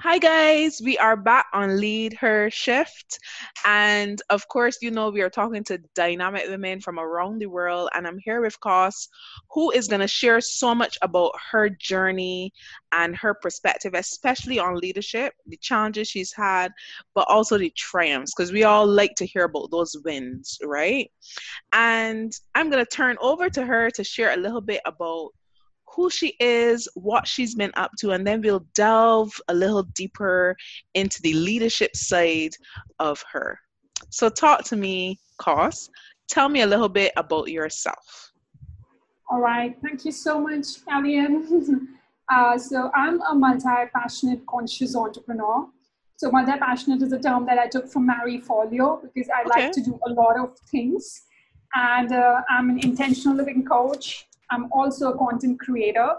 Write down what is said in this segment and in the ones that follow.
Hi, guys. We are back on LeadHer Shift. And of course, you know, we are talking to dynamic women from around the world. And I'm here with Kaus, who is going to share so much about her journey and her perspective, especially on leadership, the challenges she's had, but also the triumphs, because we all like to hear about those wins, right? And I'm going to turn over to her to share a little bit about who she is, what she's been up to, and then we'll delve a little deeper into the leadership side of her. So, talk to me, Kaus. Tell me a little bit about yourself. All right. Thank you so much, Alien. uh, so, I'm a multi passionate conscious entrepreneur. So, multi passionate is a term that I took from Marie Forleo because I okay. like to do a lot of things. And uh, I'm an intentional living coach I'm also a content creator.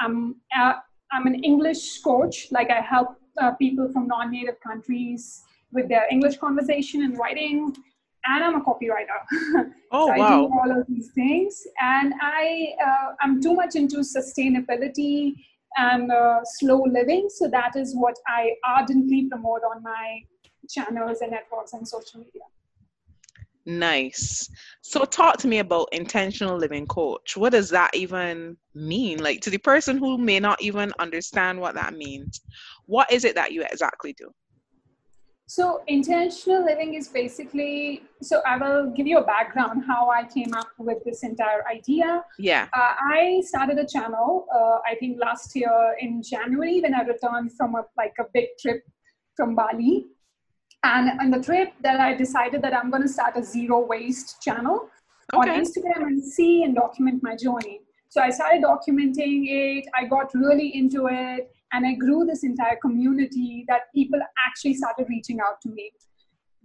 I'm, uh, I'm an English coach. Like I help uh, people from non-native countries with their English conversation and writing. And I'm a copywriter. Oh, so wow. I do all of these things. And I, uh, I'm too much into sustainability and uh, slow living. So that is what I ardently promote on my channels and networks and social media. Nice. So talk to me about intentional living coach. What does that even mean? Like to the person who may not even understand what that means, what is it that you exactly do? So intentional living is basically so I will give you a background how I came up with this entire idea. Yeah. Uh, I started a channel uh, I think last year in January when I returned from a like a big trip from Bali and on the trip that I decided that I'm going to start a zero waste channel okay. on Instagram and see and document my journey. So I started documenting it. I got really into it and I grew this entire community that people actually started reaching out to me.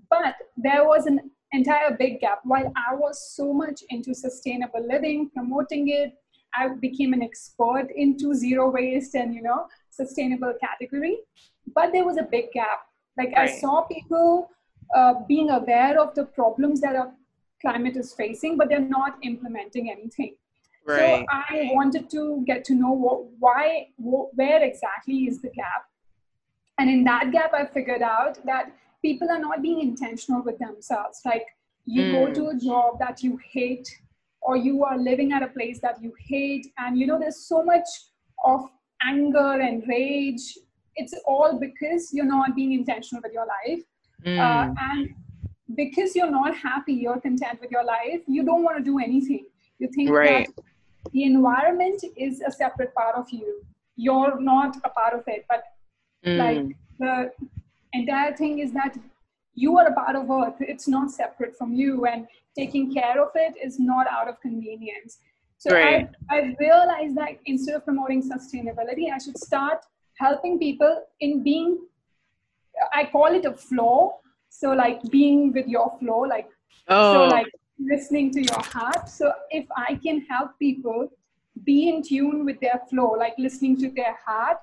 But there was an entire big gap. While I was so much into sustainable living, promoting it, I became an expert into zero waste and you know sustainable category. But there was a big gap like right. I saw people uh, being aware of the problems that our climate is facing, but they're not implementing anything. Right. So I wanted to get to know what, why, what, where exactly is the gap. And in that gap, I figured out that people are not being intentional with themselves. Like you mm. go hmm. to a job that you hate, or you are living at a place that you hate, and you know there's so much of anger and rage it's all because you're not being intentional with your life mm. uh, and because you're not happy you're content with your life you don't want to do anything you think right. that the environment is a separate part of you you're not a part of it but mm. like the entire thing is that you are a part of earth it's not separate from you and taking care of it is not out of convenience so right. I, I realized that instead of promoting sustainability i should start helping people in being i call it a flow. So like being with your flow like oh. so like listening to your heart. So if i can help people be in tune with their flow like listening to their heart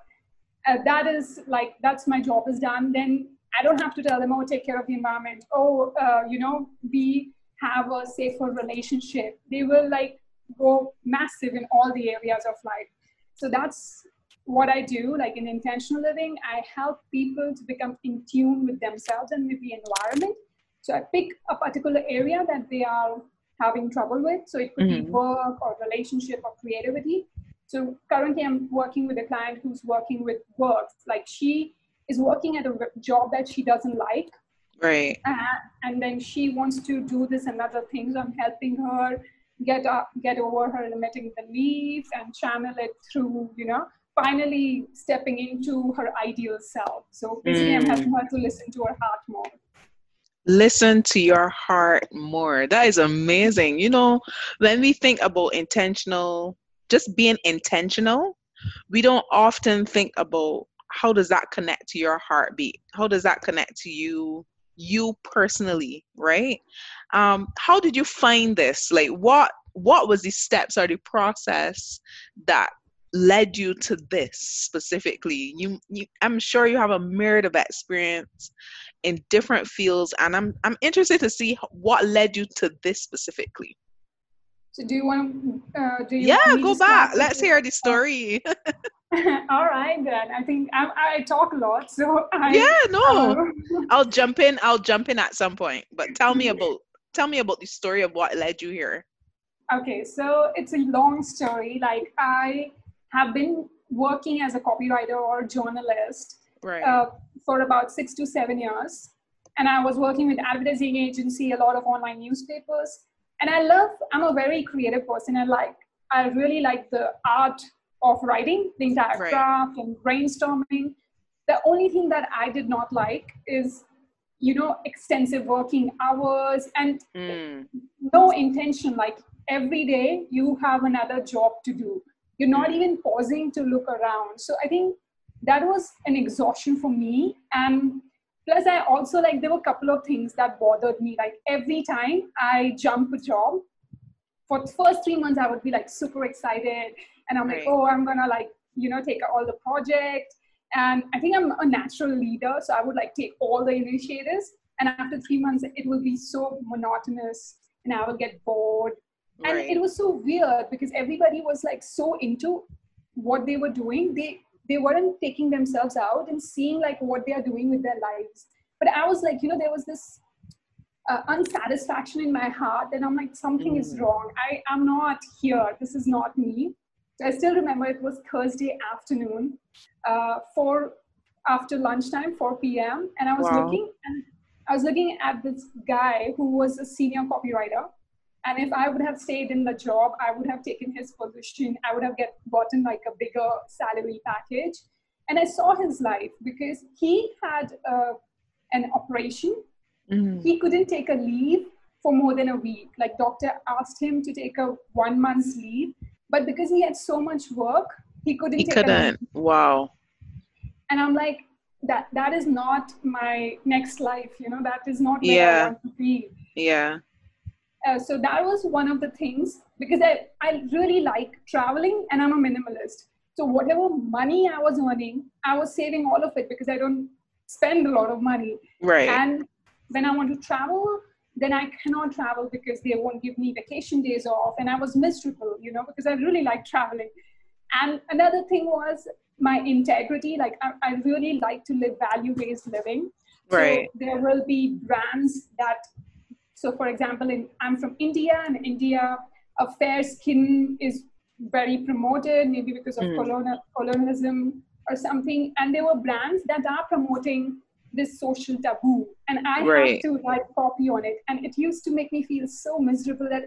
uh, that is like that's my job is done. Then i don't have to tell them oh take care of the environment. Oh uh, you know we have a safer relationship. They will like go massive in all the areas of life. So that's what I do, like in intentional living, I help people to become in tune with themselves and with the environment. So I pick a particular area that they are having trouble with. So it could mm-hmm. be work or relationship or creativity. So currently I'm working with a client who's working with work. Like she is working at a job that she doesn't like. Right. Uh, and then she wants to do this and other things. I'm helping her get up, get over her limiting beliefs and channel it through, you know, finally stepping into her ideal self. So basically, mm. I'm helping her to listen to her heart more. Listen to your heart more. That is amazing. You know, when we think about intentional, just being intentional, we don't often think about how does that connect to your heartbeat? How does that connect to you, you personally, right? Um, how did you find this? Like, what what was the steps or the process that led you to this specifically you, you i'm sure you have a myriad of experience in different fields and i'm i'm interested to see what led you to this specifically So do you want to? Uh, do you? Yeah, go back. Let's hear the story. All right, then. I think I, I talk a lot, so I, yeah, no, uh, I'll jump in. I'll jump in at some point. But tell me about tell me about the story of what led you here. Okay, so it's a long story. Like I have been working as a copywriter or journalist right. uh, for about six to seven years, and I was working with advertising agency, a lot of online newspapers, and I love. I'm a very creative person. I like. I really like the art of writing, the entire right. craft and brainstorming. The only thing that I did not like is you know extensive working hours and mm. no intention like every day you have another job to do you're not hmm. even pausing to look around. So i think that was an exhaustion for me. And plus i also like there were a couple of things that bothered me. Like every time i jump a job for the first three months i would be like super excited. And i'm right. like oh i'm gonna like you know take all the project. And i think i'm a natural leader so i would like take all the initiatives. And after three months it will be so monotonous and i will get bored and right. it was so weird because everybody was like so into what they were doing. They they weren't taking themselves out and seeing like what they are doing with their lives. But i was like you know there was this uh, unsatisfaction in my heart and i'm like something mm. is wrong. I am not here. This is not me. So i still remember it was thursday afternoon uh, for after lunchtime 4 p.m and i was wow. looking and i was looking at this guy who was a senior copywriter and if I would have stayed in the job, I would have taken his position. I would have get gotten like a bigger salary package. And I saw his life because he had uh, an operation. Mm-hmm. He couldn't take a leave for more than a week. Like doctor asked him to take a one month's leave, but because he had so much work, he couldn't. He couldn't. Wow. And I'm like, that that is not my next life. You know, that is not where yeah. I want to be. Yeah uh, so that was one of the things because I, I really like traveling and I'm a minimalist. So whatever money I was earning, I was saving all of it because I don't spend a lot of money. Right. And when I want to travel, then I cannot travel because they won't give me vacation days off. And I was miserable, you know, because I really like traveling. And another thing was my integrity. Like I, I really like to live value-based living. Right. So there will be brands that so, for example, in, I'm from India, and India, a fair skin is very promoted, maybe because of mm. colonial, colonialism or something. And there were brands that are promoting this social taboo, and I right. have to write copy on it. And it used to make me feel so miserable that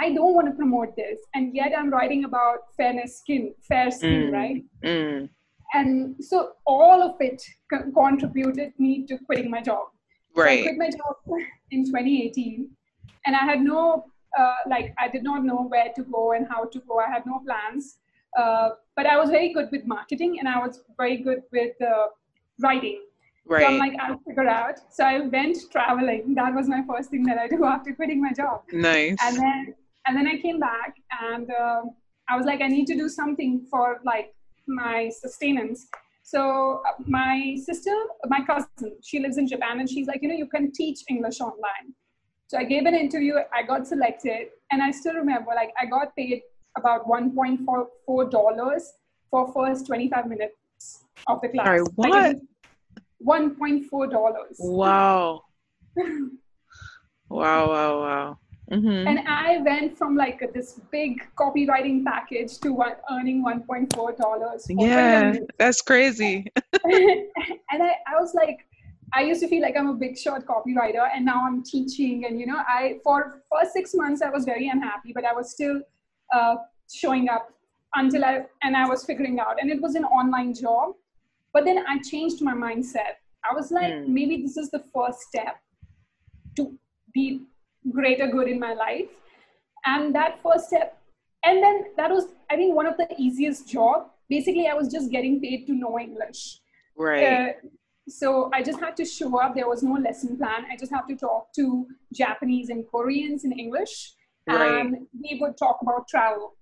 I don't want to promote this, and yet I'm writing about fairness skin, fair skin, mm. right? Mm. And so all of it co- contributed me to quitting my job. Right. So I quit my job in 2018, and I had no, uh, like, I did not know where to go and how to go. I had no plans. Uh, but I was very good with marketing and I was very good with uh, writing. Right. So I'm like, I'll figure out. So I went traveling. That was my first thing that I do after quitting my job. Nice. And then, and then I came back and uh, I was like, I need to do something for like my sustenance. So uh, my sister, my cousin, she lives in Japan, and she's like, you know, you can teach English online. So I gave an interview, I got selected, and I still remember, like, I got paid about 1.44 dollars for first 25 minutes of the class. Sorry, what? Like, 1.4 dollars. Wow. wow, wow, wow. Mm-hmm. And I went from like this big copywriting package to one, earning $1.4. Yeah, that's crazy. and I, I was like, I used to feel like I'm a big shot copywriter and now I'm teaching. And, you know, I, for first six months, I was very unhappy, but I was still uh, showing up until I, and I was figuring out. And it was an online job. But then I changed my mindset. I was like, mm. maybe this is the first step to be greater good in my life. And that first step and then that was i think one of the easiest job. Basically i was just getting paid to know english. Right. Uh, so i just had to show up. There was no lesson plan. I just have to talk to japanese and koreans in english. Right. and we would talk about travel.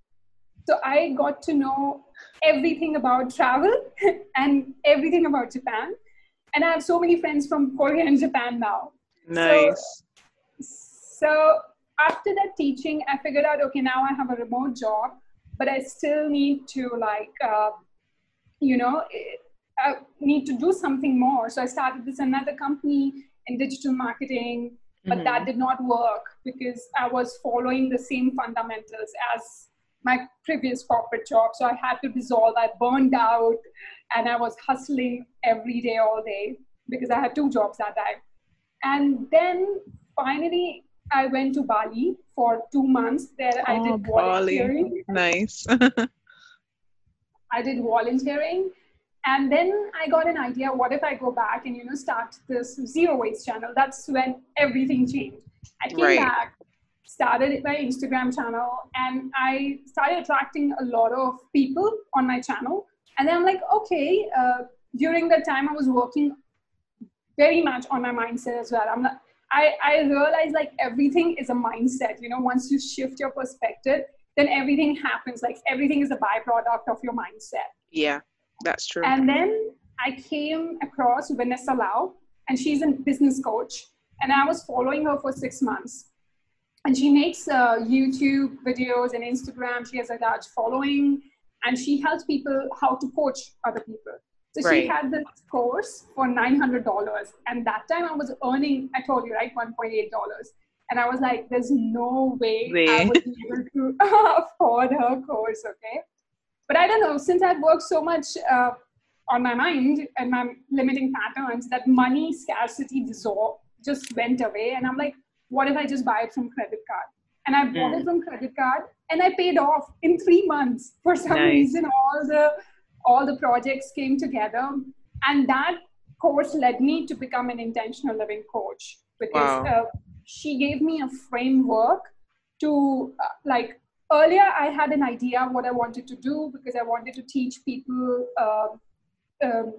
So i got to know everything about travel and everything about japan. And i have so many friends from korea and japan now. Nice. so after that teaching, I figured out, okay, now I have a remote job, but I still need to like, uh, you know, I need to do something more. So I started this another company in digital marketing, but mm-hmm. that did not work because I was following the same fundamentals as my previous corporate job. So I had to dissolve. I burned out and I was hustling every day, all day because I had two jobs that time. And then finally, I went to Bali for two months. There, I did oh, volunteering. Bali. Nice. I did volunteering. And then I got an idea what if I go back and you know start this zero waste channel? That's when everything changed. I came right. back, started my Instagram channel, and I started attracting a lot of people on my channel. And then I'm like, okay, uh, during that time I was working very much on my mindset as well. I'm not, I, I realized like everything is a mindset. You know, once you shift your perspective, then everything happens. Like everything is a byproduct of your mindset. Yeah, that's true. And then I came across Vanessa Lau, and she's a business coach. And I was following her for six months. And she makes uh, YouTube videos and Instagram. She has a large following, and she helps people how to coach other people. So right. she had this course for $900. And that time I was earning, I told you, right, $1.8. And I was like, there's no way, way. I would be able to afford her course, okay? But I don't know, since I've worked so much uh, on my mind and my limiting patterns, that money scarcity dissolved, just went away. And I'm like, what if I just buy it from credit card? And I bought mm. it from credit card and I paid off in three months. For some nice. reason, all the all the projects came together and that course led me to become an intentional living coach because wow. uh, she gave me a framework to uh, like earlier i had an idea of what i wanted to do because i wanted to teach people uh, um,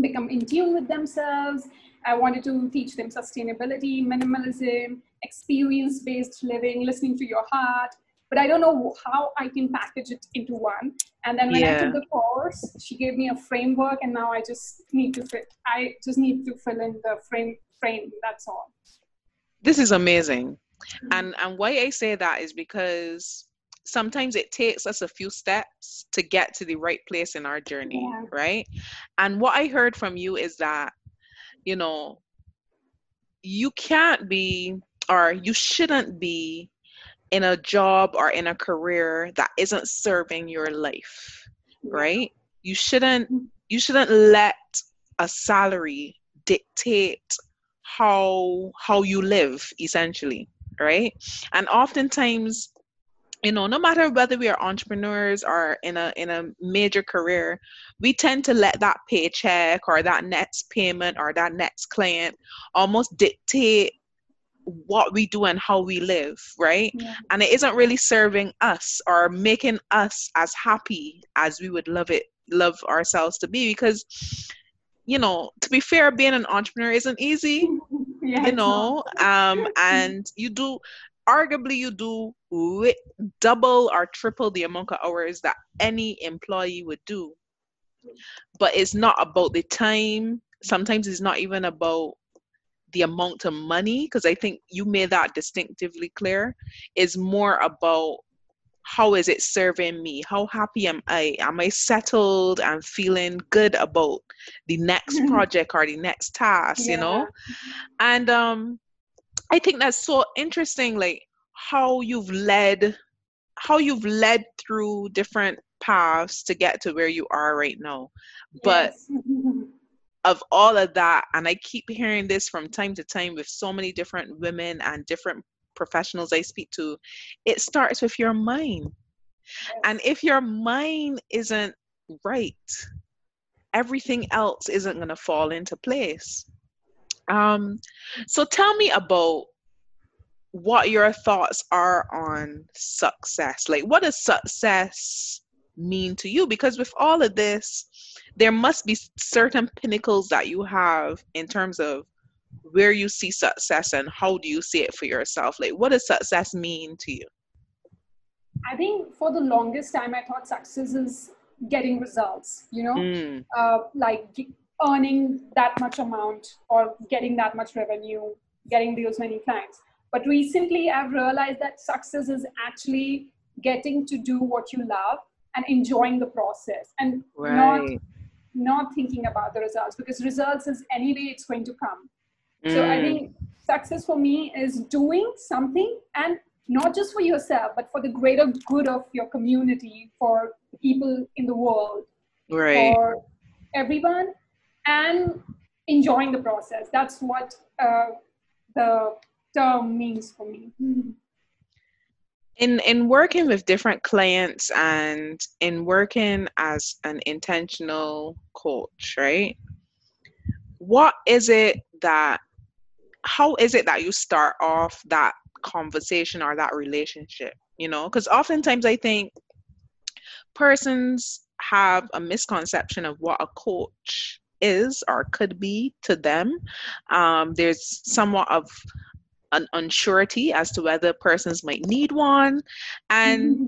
become in tune with themselves i wanted to teach them sustainability minimalism experience based living listening to your heart but I don't know how I can package it into one. And then when yeah. I took the course, she gave me a framework, and now I just need to fit. I just need to fill in the frame. Frame. That's all. This is amazing, mm-hmm. and and why I say that is because sometimes it takes us a few steps to get to the right place in our journey, yeah. right? And what I heard from you is that, you know, you can't be or you shouldn't be in a job or in a career that isn't serving your life right? You shouldn't mm. you shouldn't let a salary dictate how how you live essentially right? And oftentimes you know no matter whether we are entrepreneurs or in a in a major career we tend to let that paycheck or that next payment or that next client almost dictate what we do and how we live, right? Yeah. And it isn't really serving us or making us as happy as we would love it, love ourselves to be. Because, you know, to be fair, being an entrepreneur isn't easy, yeah, you know, um, and you do, arguably, you do double or triple the amount of hours that any employee would do. But it's not about the time. Sometimes it's not even about the amount of money because i think you made that distinctively clear is more about how is it serving me how happy am i am i settled and feeling good about the next project or the next task yeah. you know and um i think that's so interesting like how you've led how you've led through different paths to get to where you are right now but yes. of all of that and i keep hearing this from time to time with so many different women and different professionals i speak to it starts with your mind. And if your mind isn't right everything else isn't going to fall into place. Um so tell me about what your thoughts are on success. Like what does success mean to you? Because with all of this there must be certain pinnacles that you have in terms of where you see success and how do you see it for yourself like what does success mean to you i think for the longest time i thought success is getting results you know mm. uh, like earning that much amount or getting that much revenue getting those many clients But recently, I've realized that success is actually getting to do what you love and enjoying the process and right. not not thinking about the results because results is anyway it's going to come mm. so i mm. think success for me is doing something and not just for yourself but for the greater good of your community for people in the world right for everyone and enjoying the process that's what uh, the term means for me mm in in working with different clients and in working as an intentional coach right? What is it that how is it that you start off that conversation or that relationship you know? Because oftentimes i think persons have a misconception of what a coach is or could be to them. Um, there's somewhat of an unsurety as to whether persons might need one. And mm-hmm.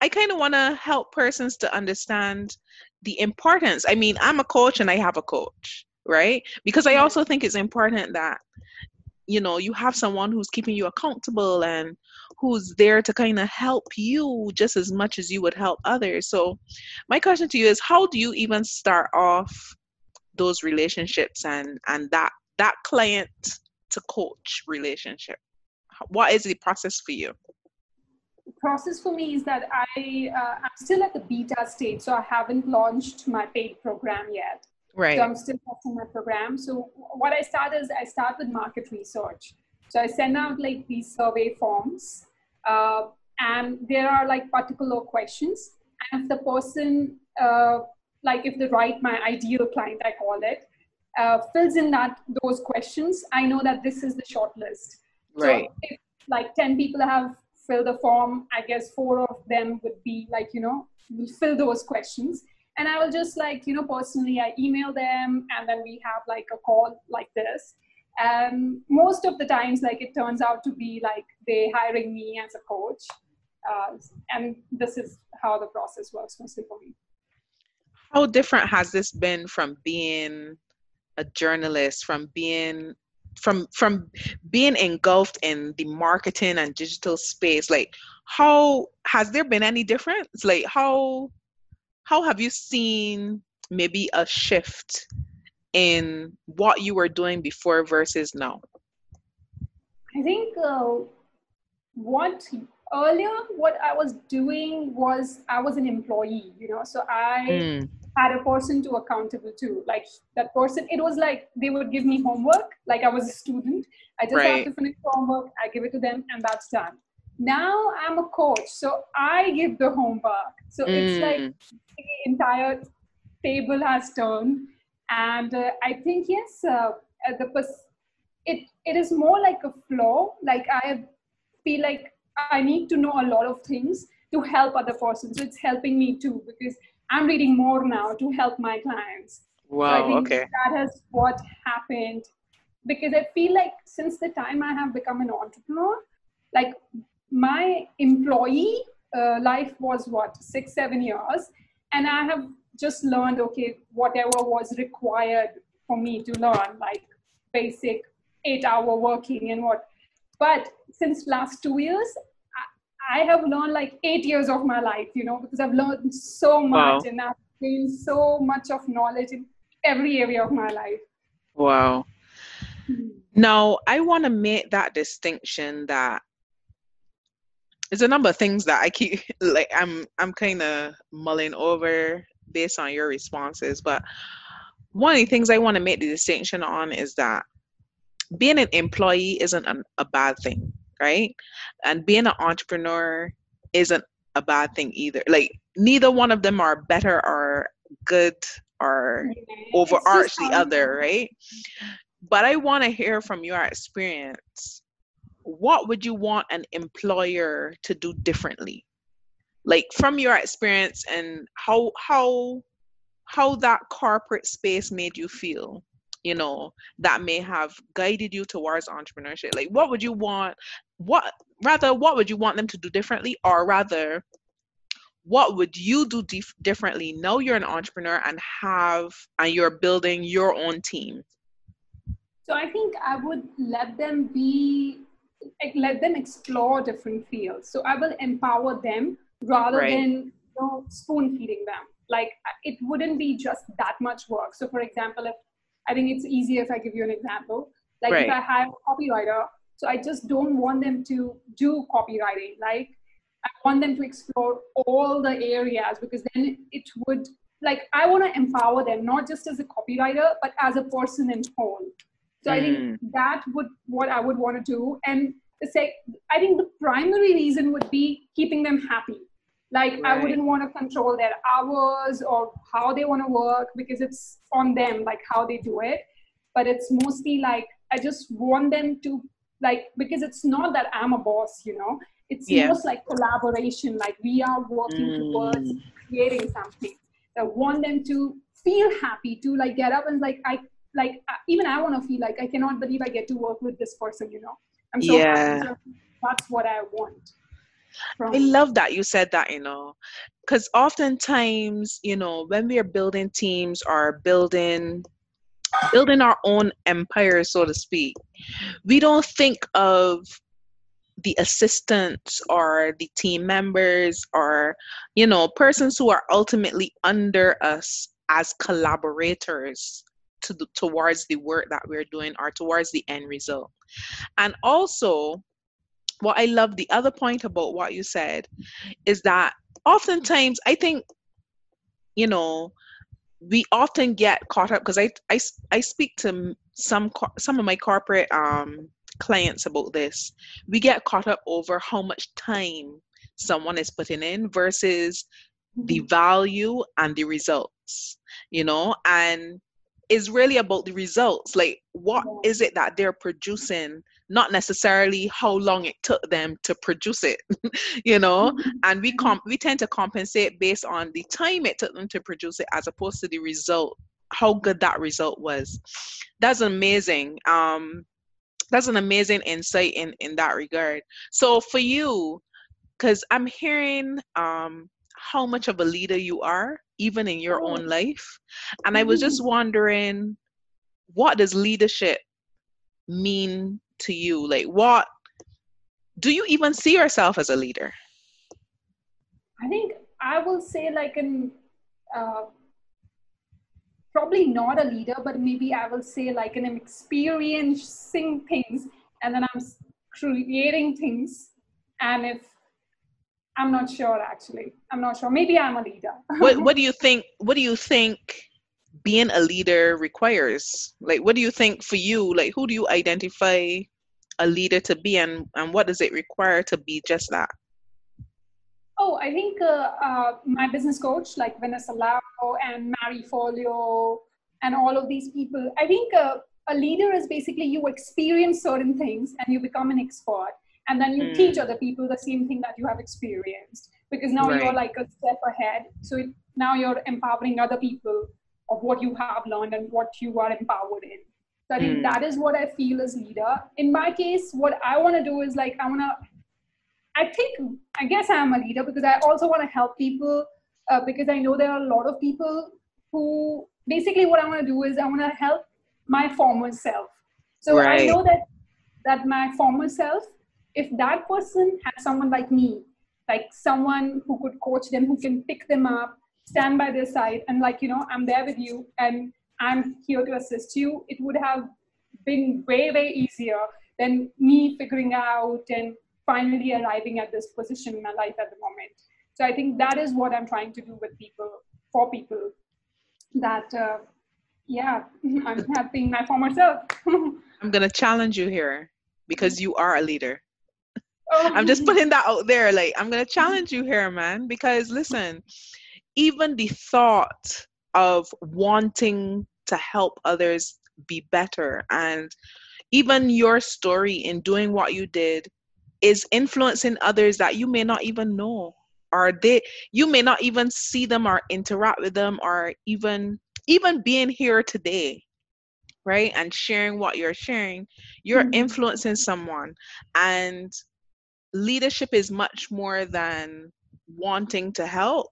I kind of want to help persons to understand the importance. I mean, I'm a coach and I have a coach, right? Because I also think it's important that you know you have someone who's keeping you accountable and who's there to kind of help you just as much as you would help others so my question to you is how do you even start off those relationships and and that that client to coach relationship? What is the process for you? The process for me is that I uh, I'm still at the beta stage, so I haven't launched my paid program yet. Right. So I'm still testing my program. So what I start is I start with market research. So I send out like these survey forms, uh, and there are like particular questions. And if the person, uh, like if the right my ideal client, I call it, uh, fills in that those questions, I know that this is the short list. Right. So if like 10 people have filled the form, I guess four of them would be like, you know, will fill those questions. And I will just like, you know, personally, I email them and then we have like a call like this. And most of the times, like it turns out to be like they hiring me as a coach. Uh, and this is how the process works mostly for me. How different has this been from being a journalist from being from from being engulfed in the marketing and digital space like how has there been any difference? Like how how have you seen maybe a shift in what you were doing before versus now? I think uh, what earlier what i was doing was i was an employee you know so i mm had a person to accountable to like that person it was like they would give me homework like i was a student. I just right. have to finish homework i give it to them and that's done. Now i'm a coach so i give the homework. So mm. it's like the entire table has turned and uh, i think yes uh, the pers- it it is more like a flow. Like i feel like i need to know a lot of things to help other persons so it's helping me too because I'm reading more now to help my clients. Wow. So okay. That has what happened because I feel like since the time I have become an entrepreneur, like my employee uh, life was what six, seven years, and I have just learned okay whatever was required for me to learn, like basic eight-hour working and what. But since last two years, I have learned like eight years of my life, you know, because I've learned so much wow. and I've gained so much of knowledge in every area of my life. Wow. Mm-hmm. Now, I want to make that distinction that there's a number of things that I keep like I'm I'm kind of mulling over based on your responses, but one of the things I want to make the distinction on is that being an employee isn't an, a bad thing right? And being an entrepreneur isn't a bad thing either. Like neither one of them are better or good or overarch the other, right? But I want to hear from your experience. What would you want an employer to do differently? Like from your experience and how how how that corporate space made you feel you know that may have guided you towards entrepreneurship like what would you want what rather what would you want them to do differently or rather what would you do dif- differently now you're an entrepreneur and have and you're building your own team so i think i would let them be let them explore different fields. So I will empower them rather right. than you know, spoon feeding them. Like it wouldn't be just that much work. So for example, if I think it's easier if I give you an example. Like right. if I hire a copywriter, so I just don't want them to do copywriting. Like I want them to explore all the areas because then it would like I want to empower them not just as a copywriter but as a person in whole. So mm. I think mm. that would what I would want to do. And say I think the primary reason would be keeping them happy. Like right. I wouldn't want to control their hours or how they want to work because it's on them, like how they do it. But it's mostly like I just want them to like because it's not that I'm a boss, you know. It's yeah. most like collaboration. Like we are working mm. towards creating something. I want them to feel happy to like get up and like I like uh, even I want to feel like I cannot believe I get to work with this person. You know, I'm so yeah. happy. that's what I want. From- I love that you said that, you know, because oftentimes, you know, when we are building teams or building building our own empire, so to speak, we don't think of the assistants or the team members or you know persons who are ultimately under us as collaborators to the, towards the work that we're doing or towards the end result. And also what I love the other point about what you said is that oftentimes I think, you know, we often get caught up because I, I, I speak to some some of my corporate um, clients about this. We get caught up over how much time someone is putting in versus the mm-hmm. value and the results, you know, and it's really about the results. Like, what is it that they're producing not necessarily how long it took them to produce it you know mm-hmm. and we comp we tend to compensate based on the time it took them to produce it as opposed to the result how good that result was that's amazing um that's an amazing insight in in that regard so for you because i'm hearing um how much of a leader you are even in your own oh. life and i was just mm-hmm. wondering what does leadership mean to you? Like, what do you even see yourself as a leader? I think I will say, like, an uh, probably not a leader, but maybe I will say, like, an experiencing things, and then I'm creating things. And if I'm not sure, actually, I'm not sure. Maybe I'm a leader. what What do you think? What do you think? being a leader requires like what do you think for you like who do you identify a leader to be and, and what does it require to be just that? Oh, I think uh, uh, my business coach, like Vanessa Lau and Marie Forleo and all of these people, I think uh, a leader is basically you experience certain things and you become an expert, and then you mm. teach other people the same thing that you have experienced because now right. you're like a step ahead. So it, now you're empowering other people of what you have learned and what you are empowered in. So I think mm. that is what I feel as leader. In my case, what I want to do is like I want to. I think I guess I am a leader because I also want to help people uh, because I know there are a lot of people who basically what I want to do is I want to help my former self. So right. I know that that my former self, if that person had someone like me, like someone who could coach them, who can pick them up, stand by their side, and like you know, I'm there with you, and I'm here to assist you, it would have been way, way easier than me figuring out and finally arriving at this position in my life at the moment. So I think that is what I'm trying to do with people, for people, that, uh, yeah, I'm helping my former self. I'm going to challenge you here because you are a leader. Oh. I'm just putting that out there. Like, I'm going to challenge you here, man, because listen, even the thought of wanting to help others be better. And even your story in doing what you did is influencing others that you may not even know. Or they you may not even see them or interact with them or even even being here today right? And sharing what you're sharing. You're mm-hmm. influencing someone. And leadership is much more than wanting to help.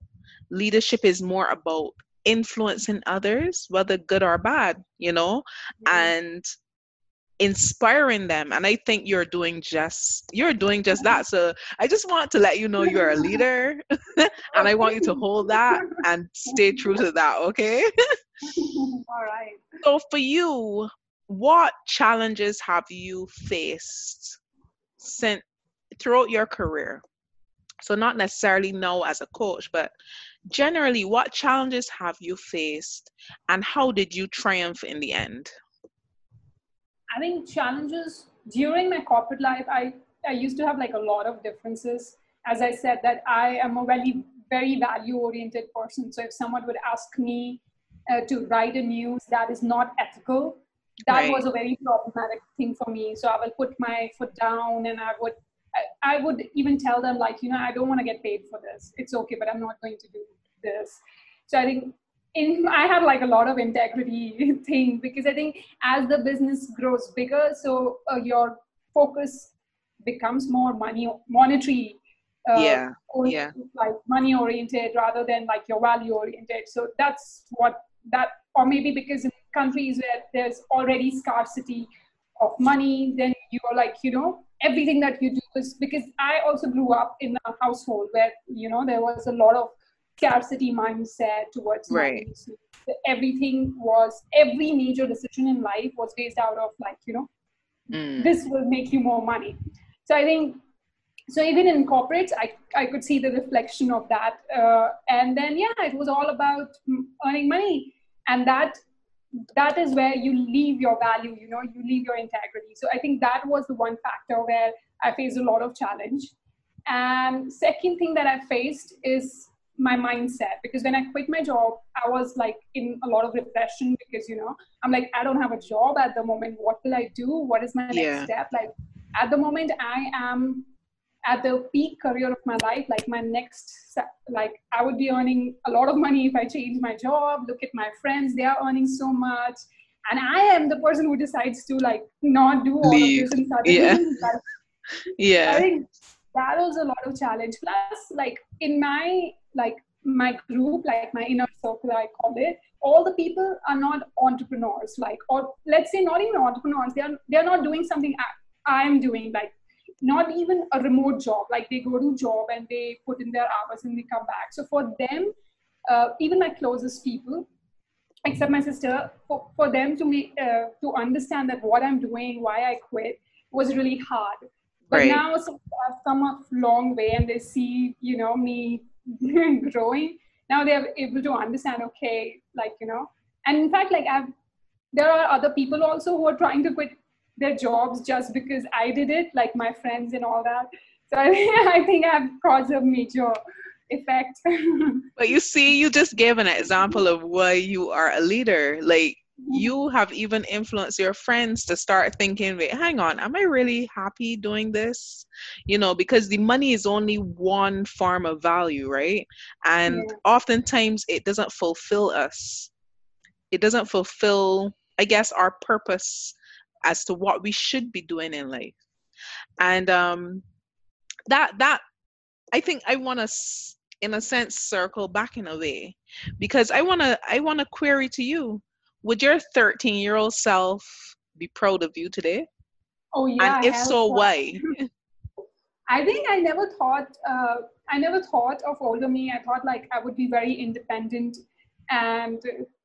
Leadership is more about influencing others, whether good or bad, you know, mm-hmm. and inspiring them. And i think you're doing just you're doing just that. So i just want to let you know you're a leader and i want you to hold that and stay true to that okay? All right. So for you what challenges have you faced since throughout your career? So not necessarily now as a coach but generally what challenges have you faced and how did you triumph in the end I think challenges during my corporate life, I, I used to have like a lot of differences. As I said, that I am a very, very value oriented person. So if someone would ask me uh, to write a news that is not ethical, that right. was a very problematic thing for me. So I will put my foot down and I would, I, I would even tell them like, you know, I don't want to get paid for this. It's okay, but I'm not going to do this. So I think in I have like a lot of integrity thing because I think as the business grows bigger, so uh, your focus becomes more money monetary. Uh, yeah. yeah. Like money oriented rather than like your value oriented. So that's what that, or maybe because in countries where there's already scarcity of money, then you're like, you know, everything that you do is because I also grew up in a household where, you know, there was a lot of scarcity mindset towards right. money. So everything was every major decision in life was based out of like you know mm. this will make you more money. So I think so even in corporates I, I could see the reflection of that uh, and then yeah it was all about earning money and that that is where you leave your value you know you leave your integrity so i think that was the one factor where i faced a lot of challenge and second thing that i faced is my mindset because when I quit my job, I was like in a lot of depression because you know I'm like I don't have a job at the moment. What will I do? What is my next yeah. step? Like at the moment, I am at the peak career of my life. Like my next, like I would be earning a lot of money if I change my job. Look at my friends; they are earning so much, and I am the person who decides to like not do all Leave. of this and start yeah. yeah. I think that was a lot of challenge. Plus, like in my like my group, like my inner circle, I call it, all the people are not entrepreneurs, like, or let's say not even entrepreneurs, they are, they're not doing something I, I'm doing, like not even a remote job, like they go to job and they put in their hours and they come back. So for them, uh, even my closest people, except my sister, for, for them to make, uh, to understand that what I'm doing, why I quit was really hard. But right. now so I've come a long way and they see, you know, me growing now they're able to understand okay like you know and in fact like i've there are other people also who are trying to quit their jobs just because i did it like my friends and all that. So i, I think i've caused a major effect. But you see you just gave an example of why you are a leader. Like you have even influenced your friends to start thinking wait hang on am i really happy doing this? You know because the money is only one form of value right? And yeah. oftentimes it doesn't fulfill us. It doesn't fulfill i guess our purpose as to what we should be doing in life and um that that i think i want to in a sense circle back in a way because i want to i want to query to you would your 13 year old self be proud of you today? Oh yeah. And if so, why? I think I never thought. Uh, I never thought of older me. I thought like I would be very independent, and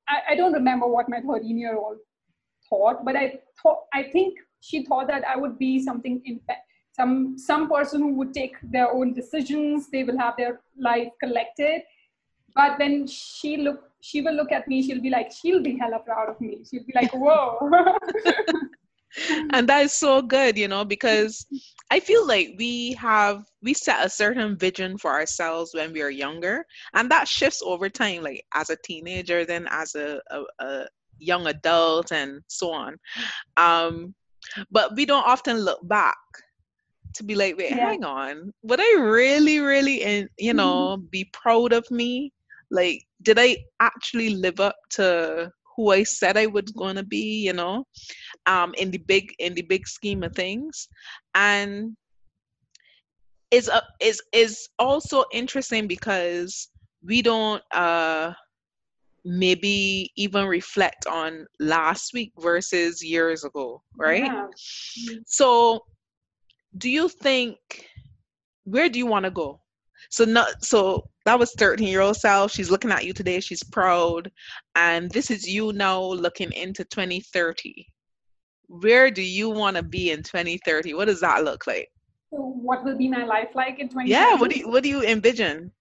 I, I don't remember what my 13 year old thought, but I thought. I think she thought that I would be something in some some person who would take their own decisions. They will have their life collected. But when she look she will look at me, she'll be like, she'll be hella proud of me. She'll be like, whoa. and that is so good, you know, because I feel like we have we set a certain vision for ourselves when we are younger, and that shifts over time, like as a teenager, then as a, a, a young adult, and so on. Um, but we don't often look back to be like, wait, yeah. hang on, would I really, really, and you know, mm-hmm. be proud of me? Like, did I actually live up to who I said I was going to be, you know, um, in the big in the big scheme of things, and is uh, is is also interesting because we don't uh maybe even reflect on last week versus years ago, right? Yeah. So, do you think where do you want to go? So not so that was 13 year old self. She's looking at you today. She's proud, and this is you now looking into 2030. Where do you want to be in 2030? What does that look like? So what will be my life like in 2030? Yeah. What do you What do you envision?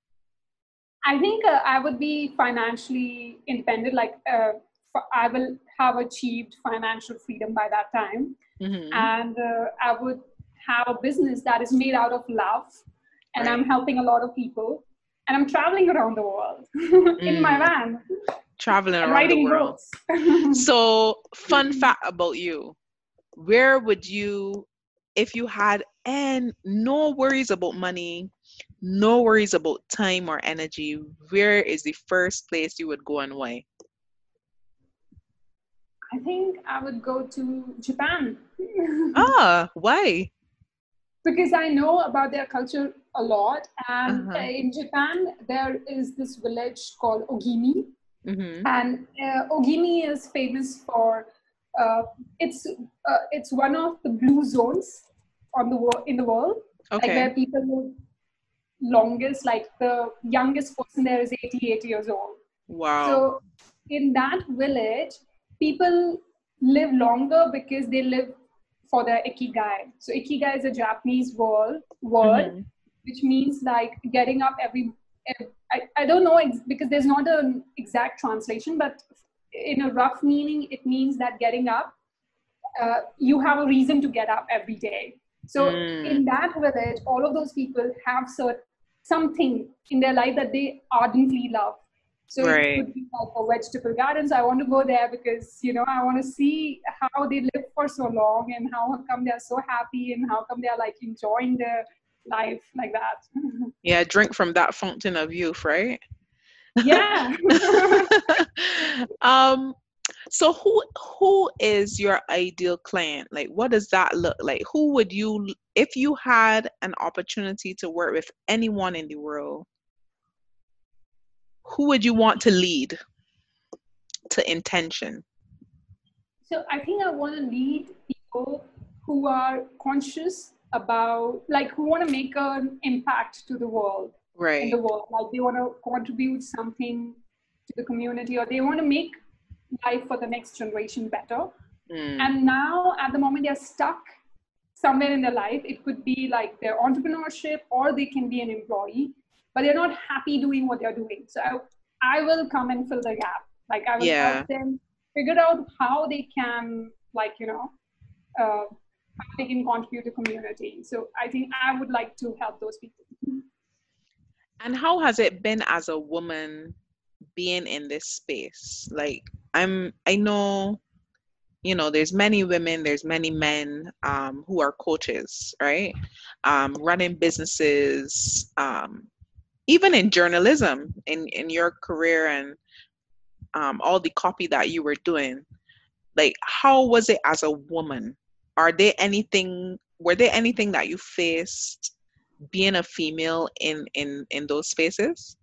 I think uh, I would be financially independent. Like uh, I will have achieved financial freedom by that time, mm-hmm. and uh, I would have a business that is made out of love, and right. I'm helping a lot of people, and I'm traveling around the world in mm. my van. Traveling around writing the world. so, fun fact about you: Where would you, if you had and no worries about money, no worries about time or energy, where is the first place you would go and why? I think I would go to Japan. ah, why? Because I know about their culture a lot. And uh-huh. in Japan, there is this village called Ogimi. Mm-hmm. And uh, Ogimi is famous for uh, it's uh, it's one of the blue zones on the world in the world, okay. like where people longest, like the youngest person there is 88 years old. Wow. So in that village, people live longer because they live for their ikigai. So ikigai is a Japanese word, word mm-hmm. which means like getting up every, I, I don't know ex- because there's not an exact translation, but in a rough meaning, it means that getting up, uh, you have a reason to get up every day. So mm. in that village, all of those people have certain something in their life that they ardently love. So right. it could be like a vegetable gardens. I want to go there because you know I want to see how they live for so long and how come they're so happy and how come they're like enjoying their life like that. yeah, drink from that fountain of youth, right? Yeah. um so who who is your ideal client? Like what does that look like? Who would you if you had an opportunity to work with anyone in the world who would you want to lead to intention? So i think i want to lead people who are conscious about like who want to make an impact to the world. Right. In the world like they want to contribute something to the community or they want to make life for the next generation better. Mm. And now, at the moment, they're stuck somewhere in their life. It could be like their entrepreneurship, or they can be an employee, but they're not happy doing what they're doing. So I, I will come and fill the gap. Like I will yeah. help them figure out how they can, like you know, uh, how they can contribute to community. So I think I would like to help those people. And how has it been as a woman being in this space? Like I'm I know you know there's many women there's many men um, who are coaches right? Um, running businesses um, even in journalism in in your career and um, all the copy that you were doing like how was it as a woman? Are there anything were there anything that you faced being a female in in in those spaces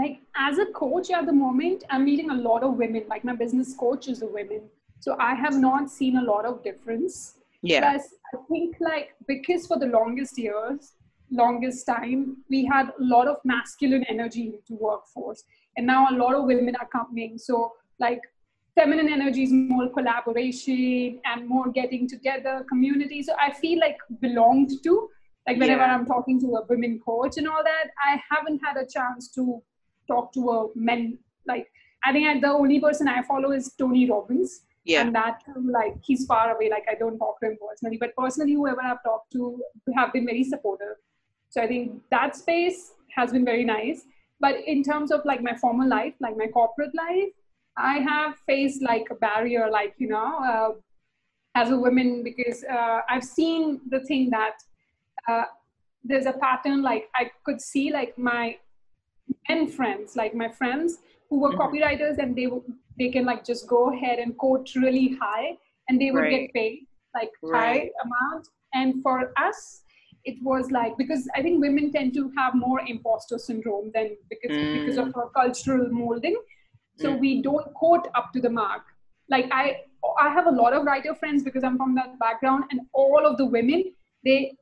like as a coach at the moment i'm meeting a lot of women. Like my business coach is a woman. So i have not seen a lot of difference. Yeah. Plus i think like because for the longest years longest time we had a lot of masculine energy into workforce. And now a lot of women are coming. So like feminine energy is more collaboration and more getting together community. So i feel like belonged to. Like whenever yeah. i'm talking to a women coach and all that i haven't had a chance to talk to a men like I think the only person I follow is Tony Robbins. Yeah. And that like he's far away. Like I don't talk to him personally, but personally, whoever I've talked to have been very supportive. So I think that space has been very nice. But in terms of like my formal life, like my corporate life, I have faced like a barrier, like you know, uh, as a woman, because uh, I've seen the thing that uh, there's a pattern. Like I could see like my men friends, like my friends who were mm-hmm. copywriters and they they can like just go ahead and quote really high and they would right. get paid like right. high amount. And for us, it was like because I think women tend to have more imposter syndrome than because mm. because of our cultural molding. so mm. we don't quote up to the mark like i i have a lot of writer friends because i'm from that background and all of the women they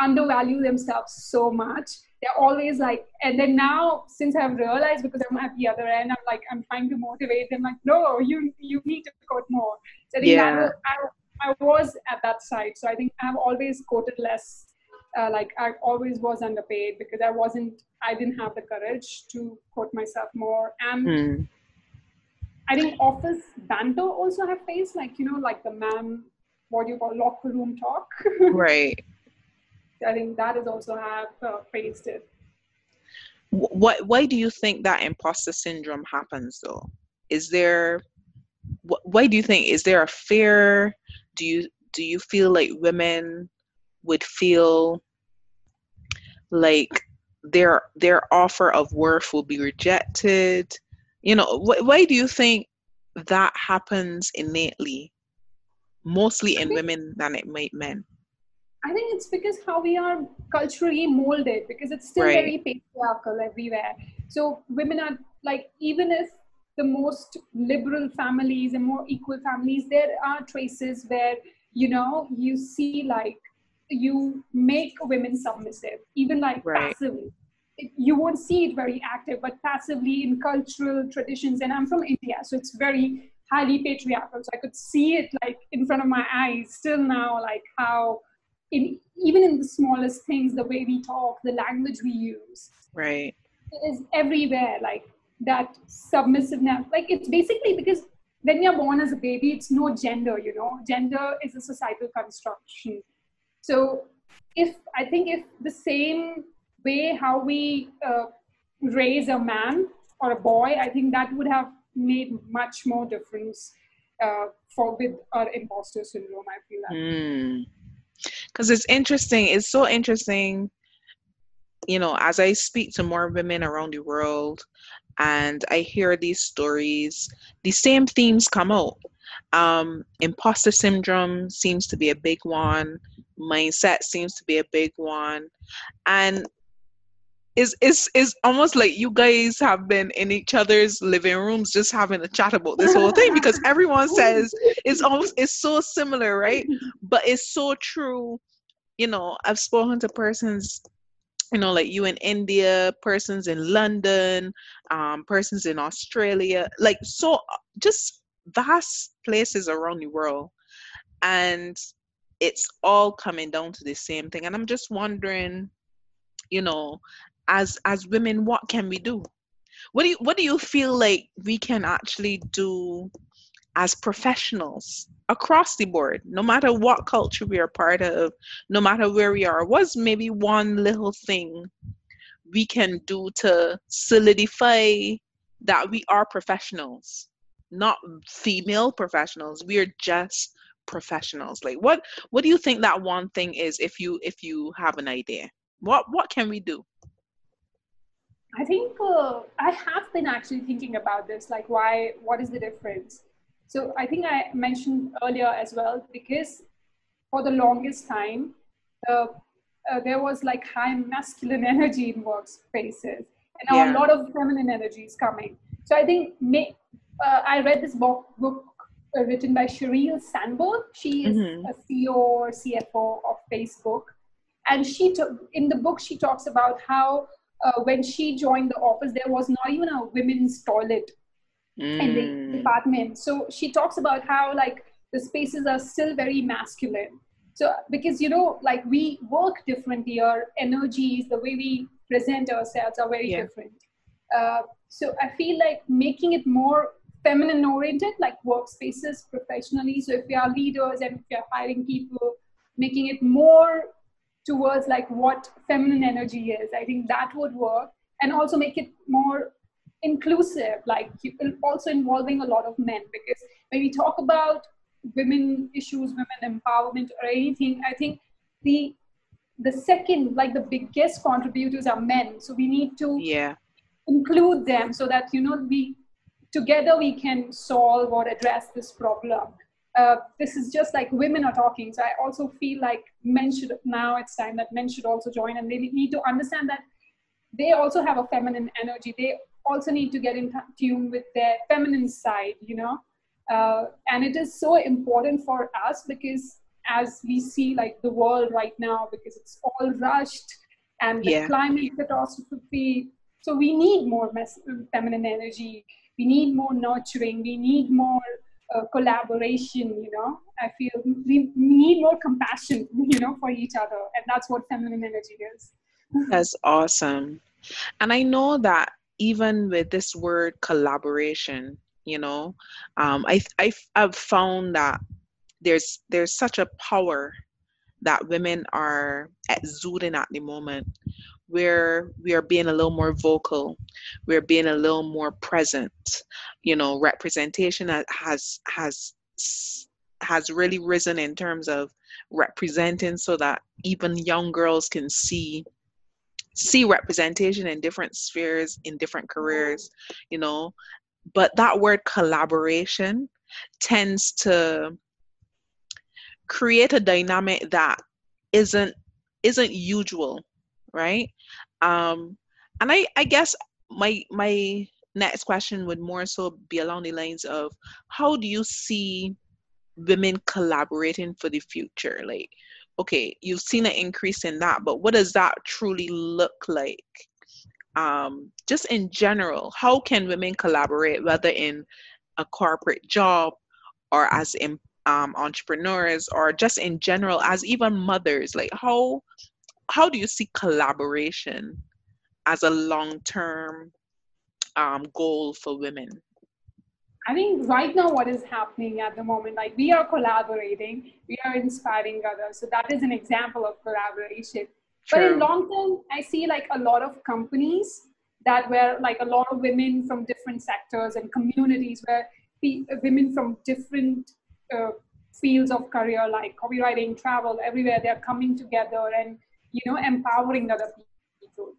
undervalue themselves so much they're always like and then now since i've realized because i'm at the other end i'm like i'm trying to motivate them like no you you need to quote more so i think yeah. that, I, I was at that side so i think i've always quoted less uh, like I always was underpaid because I wasn't, I didn't have the courage to quote myself more. And mm. I think office banter also have faced like, you know, like the man, what do you call locker room talk. right. I think that is also have uh, faced it. What, why do you think that imposter syndrome happens though? Is there, why do you think, is there a fear? Do you, do you feel like women would feel like their their offer of worth will be rejected you know wh- why do you think that happens innately mostly in women than it might men i think it's because how we are culturally molded because it's still right. very patriarchal everywhere so women are like even if the most liberal families and more equal families there are traces where you know you see like you make women submissive, even like right. passively. It, you won't see it very active, but passively in cultural traditions. And I'm from India, so it's very highly patriarchal. So I could see it like in front of my eyes still now, like how in even in the smallest things, the way we talk, the language we use, right, is everywhere. Like that submissiveness. Like it's basically because when you're born as a baby, it's no gender. You know, gender is a societal construction so if I think if the same way how we uh, raise a man or a boy, I think that would have made much more difference uh, for with our imposter syndrome. I feel that. Because it's interesting. It's so interesting. You know, as I speak to more women around the world, and I hear these stories, the same themes come out. Um, imposter syndrome seems to be a big one mindset seems to be a big one and it's, it's, it's almost like you guys have been in each other's living rooms just having a chat about this whole thing because everyone says it's almost it's so similar right but it's so true you know i've spoken to persons you know like you in india persons in london um persons in australia like so just vast places around the world. And it's all coming down to the same thing. And i'm just wondering you know as as women what can we do? What do you what do you feel like we can actually do as professionals across the board no matter what culture we are part of no matter where we are what's maybe one little thing we can do to solidify that we are professionals not female professionals we are just professionals. Like what what do you think that one thing is if you if you have an idea? What what can we do? I think uh, i have been actually thinking about this like why what is the difference so i think i mentioned earlier as well because for the longest time uh, uh, there was like high masculine energy in workspaces and now yeah. a lot of feminine energy is coming so i think may, uh, i read this book, book uh, written by Sheryl Sandberg. She is mm-hmm. a CEO or CFO of Facebook. And she took, in the book, she talks about how uh, when she joined the office, there was not even a women's toilet mm. in the department. So she talks about how like the spaces are still very masculine. So because you know, like we work differently, our energies, the way we present ourselves are very yeah. different. Uh, so I feel like making it more feminine oriented, like workspaces professionally. So if we are leaders and if we are hiring people, making it more towards like what feminine energy is, I think that would work. And also make it more inclusive, like also involving a lot of men. Because when we talk about women issues, women empowerment, or anything, I think the the second, like the biggest contributors are men. So we need to yeah include them so that you know we together we can solve or address this problem. Uh, this is just like women are talking. So I also feel like men should now it's time that men should also join and they need to understand that they also have a feminine energy. They also need to get in tune with their feminine side you know? Uh, and it is so important for us because as we see like the world right now because it's all rushed and the yeah. climate catastrophe. So we need more feminine energy. We need more nurturing. We need more uh, collaboration you know? I feel we need more compassion you know for each other. And that's what feminine energy is. That's awesome. And i know that even with this word collaboration you know um, I, I i've found that there's there's such a power that women are exuding at the moment where we are being a little more vocal we're being a little more present you know representation has has has really risen in terms of representing so that even young girls can see see representation in different spheres in different careers you know? But that word collaboration tends to create a dynamic that isn't isn't usual right? Um and i i guess my my next question would more so be along the lines of how do you see women collaborating for the future? Like okay you've seen an increase in that but what does that truly look like? Um just in general how can women collaborate whether in a corporate job or as in um, entrepreneurs or just in general as even mothers? Like how how do you see collaboration as a long-term um, goal for women i think right now what is happening at the moment like we are collaborating we are inspiring others so that is an example of collaboration True. but in long term i see like a lot of companies that were like a lot of women from different sectors and communities where women from different uh, fields of career like copywriting, travel, everywhere they're coming together and you know empowering other people.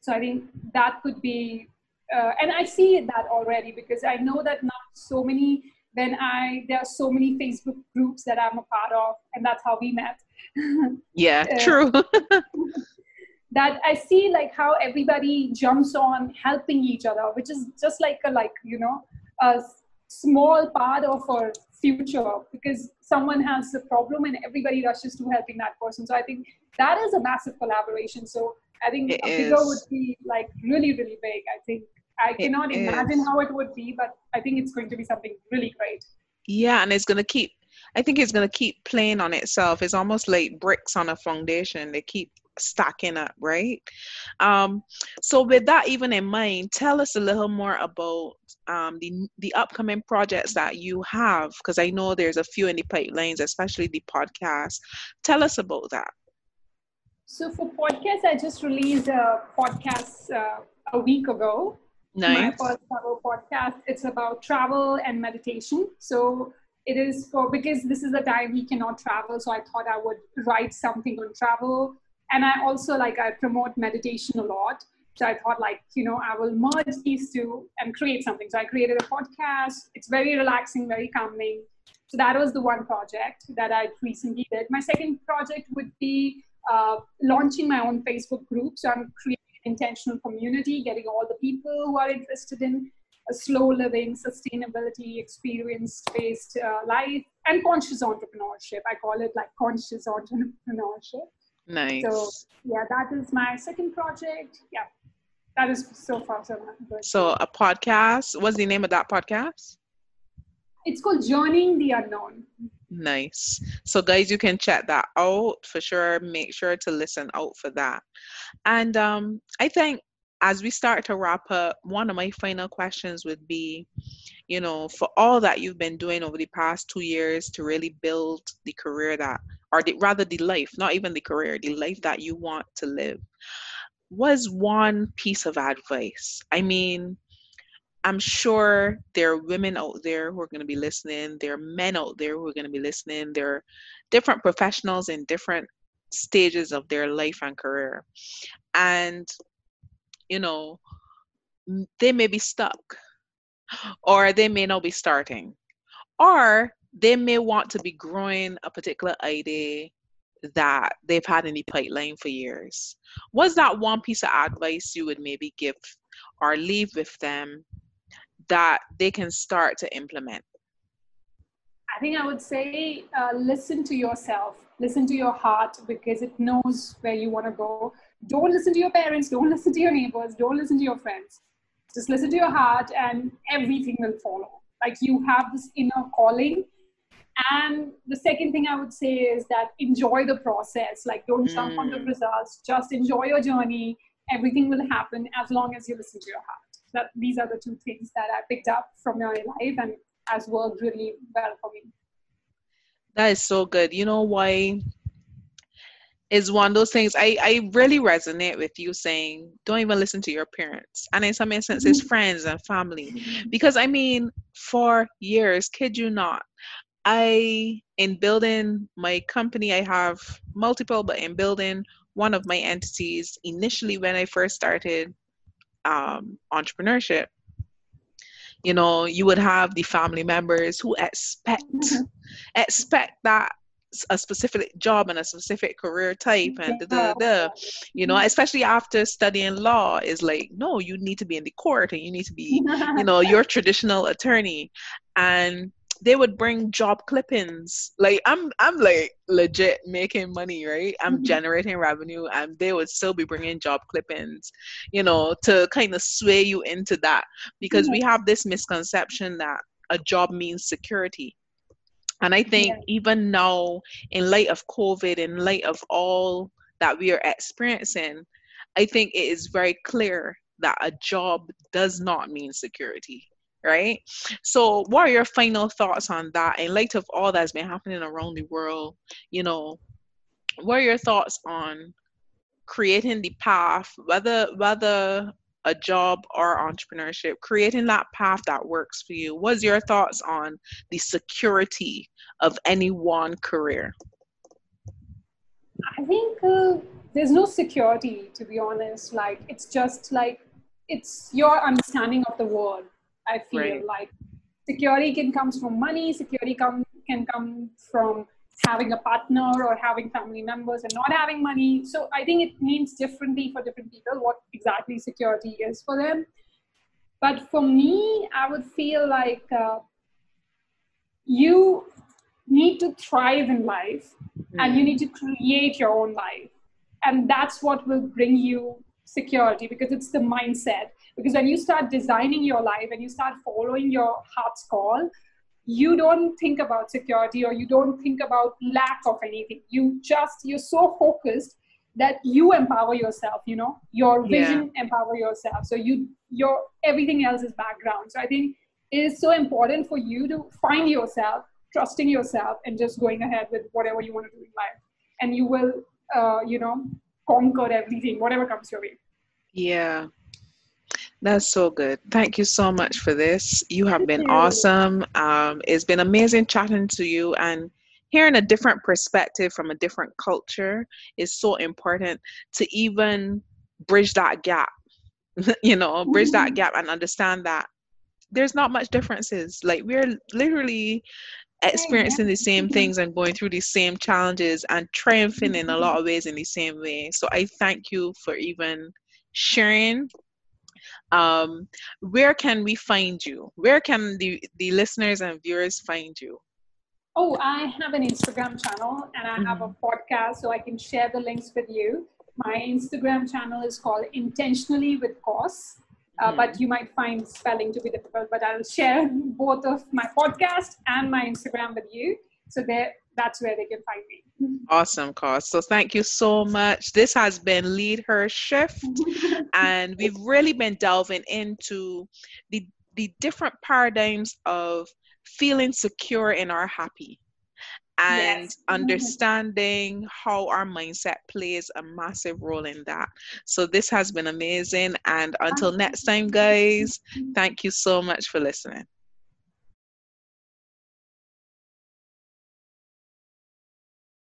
So I think that could be, uh, and I see that already because I know that not so many. Then I there are so many Facebook groups that I'm a part of, and that's how we met. yeah, uh, true. that I see like how everybody jumps on helping each other, which is just like a like you know a small part of our future because someone has a problem and everybody rushes to helping that person. So I think that is a massive collaboration. So I think it a figure would be like really, really big. I think I cannot imagine how it would be, but I think it's going to be something really great. Yeah, and it's going to keep. I think it's going to keep playing on itself. It's almost like bricks on a foundation. They keep stacking up, right? Um, so with that even in mind, tell us a little more about um, the the upcoming projects that you have, because I know there's a few in the pipelines, especially the podcast. Tell us about that. So for podcast, I just released a podcast uh, a week ago. Nice. My first travel podcast. It's about travel and meditation. So it is for because this is the time we cannot travel. So I thought I would write something on travel and I also like I promote meditation a lot. So I thought like, you know, I will merge these two and create something. So I created a podcast. It's very relaxing, very calming. So that was the one project that I recently did. My second project would be uh, launching my own Facebook group. So I'm creating intentional community, getting all the people who are interested in a slow living, sustainability, experience-based uh, life, and conscious entrepreneurship. I call it like conscious entrepreneurship. Nice. So yeah, that is my second project. Yeah, that is so far so good. So a podcast. What's the name of that podcast? It's called Journeying the Unknown. Nice. So guys, you can check that out for sure. Make sure to listen out for that. And um, I think as we start to wrap up, one of my final questions would be, you know, for all that you've been doing over the past two years to really build the career that, or the, rather the life, not even the career, the life that you want to live, was one piece of advice? I mean, I'm sure there are women out there who are going to be listening. There are men out there who are going to be listening. There are different professionals in different stages of their life and career. And you know, they may be stuck or they may not be starting or they may want to be growing a particular idea that they've had in the pipeline for years. What's that one piece of advice you would maybe give or leave with them that they can start to implement? I think I would say uh, listen to yourself, listen to your heart because it knows where you want to go. Don't listen to your parents, don't listen to your neighbors, don't listen to your friends. Just listen to your heart and everything will follow. Like you have this inner calling. And the second thing I would say is that enjoy the process. Like don't mm. jump on the results, just enjoy your journey. Everything will happen as long as you listen to your heart. That these are the two things that I picked up from my life and has worked really well for me. That is so good. You know why? Is one of those things I, I really resonate with you saying don't even listen to your parents and in some instances mm-hmm. friends and family because I mean for years kid you not I in building my company I have multiple but in building one of my entities initially when I first started um, entrepreneurship you know you would have the family members who expect mm-hmm. expect that a specific job and a specific career type and da, da, da, you know especially after studying law is like no you need to be in the court and you need to be you know your traditional attorney and they would bring job clippings. Like I'm I'm like legit making money, right? I'm mm-hmm. generating revenue and they would still be bringing job clippings, you know, to kind of sway you into that because mm-hmm. we have this misconception that a job means security. And I think yeah. even now, in light of COVID, in light of all that we are experiencing, I think it is very clear that a job does not mean security right? So, what are your final thoughts on that in light of all that's been happening around the world? You know, what are your thoughts on creating the path, whether whether a job or entrepreneurship, creating that path that works for you? What's your thoughts on the security of any one career? I think uh, there's no security, to be honest. Like, it's just like, it's your understanding of the world I feel right. like security can comes from money, security come, can come from having a partner or having family members and not having money. So I think it means differently for different people what exactly security is for them. But for me, I would feel like uh, you need to thrive in life mm. and you need to create your own life. And that's what will bring you security because it's the mindset because when you start designing your life and you start following your heart's call you don't think about security or you don't think about lack of anything. You just you're so focused that you empower yourself you know? Your vision yeah. empower yourself. So you your everything else is background. So i think it is so important for you to find yourself trusting yourself and just going ahead with whatever you want to do in life. And you will uh, you know conquer everything whatever comes your way. Yeah that's so good. Thank you so much for this. You have been awesome. Um, it's been amazing chatting to you and hearing a different perspective from a different culture is so important to even bridge that gap. you know, bridge that mm-hmm. gap and understand that there's not much differences. Like we're literally experiencing the same mm-hmm. things and going through the same challenges and triumphing in a lot of ways in the same way. So I thank you for even sharing um, where can we find you? Where can the, the listeners and viewers find you? Oh, I have an Instagram channel and I have mm-hmm. a podcast, so I can share the links with you. My Instagram channel is called Intentionally with Kaus. Uh, mm. but you might find spelling to be difficult. But I'll share both of my podcast and my Instagram with you. So there, that's where they can find me. Awesome, Kaus. So thank you so much. This has been LeadHer Shift, and we've really been delving into the the different paradigms of feeling secure in our happy and yes. understanding how our mindset plays a massive role in that. So this has been amazing and until next time guys, thank you so much for listening.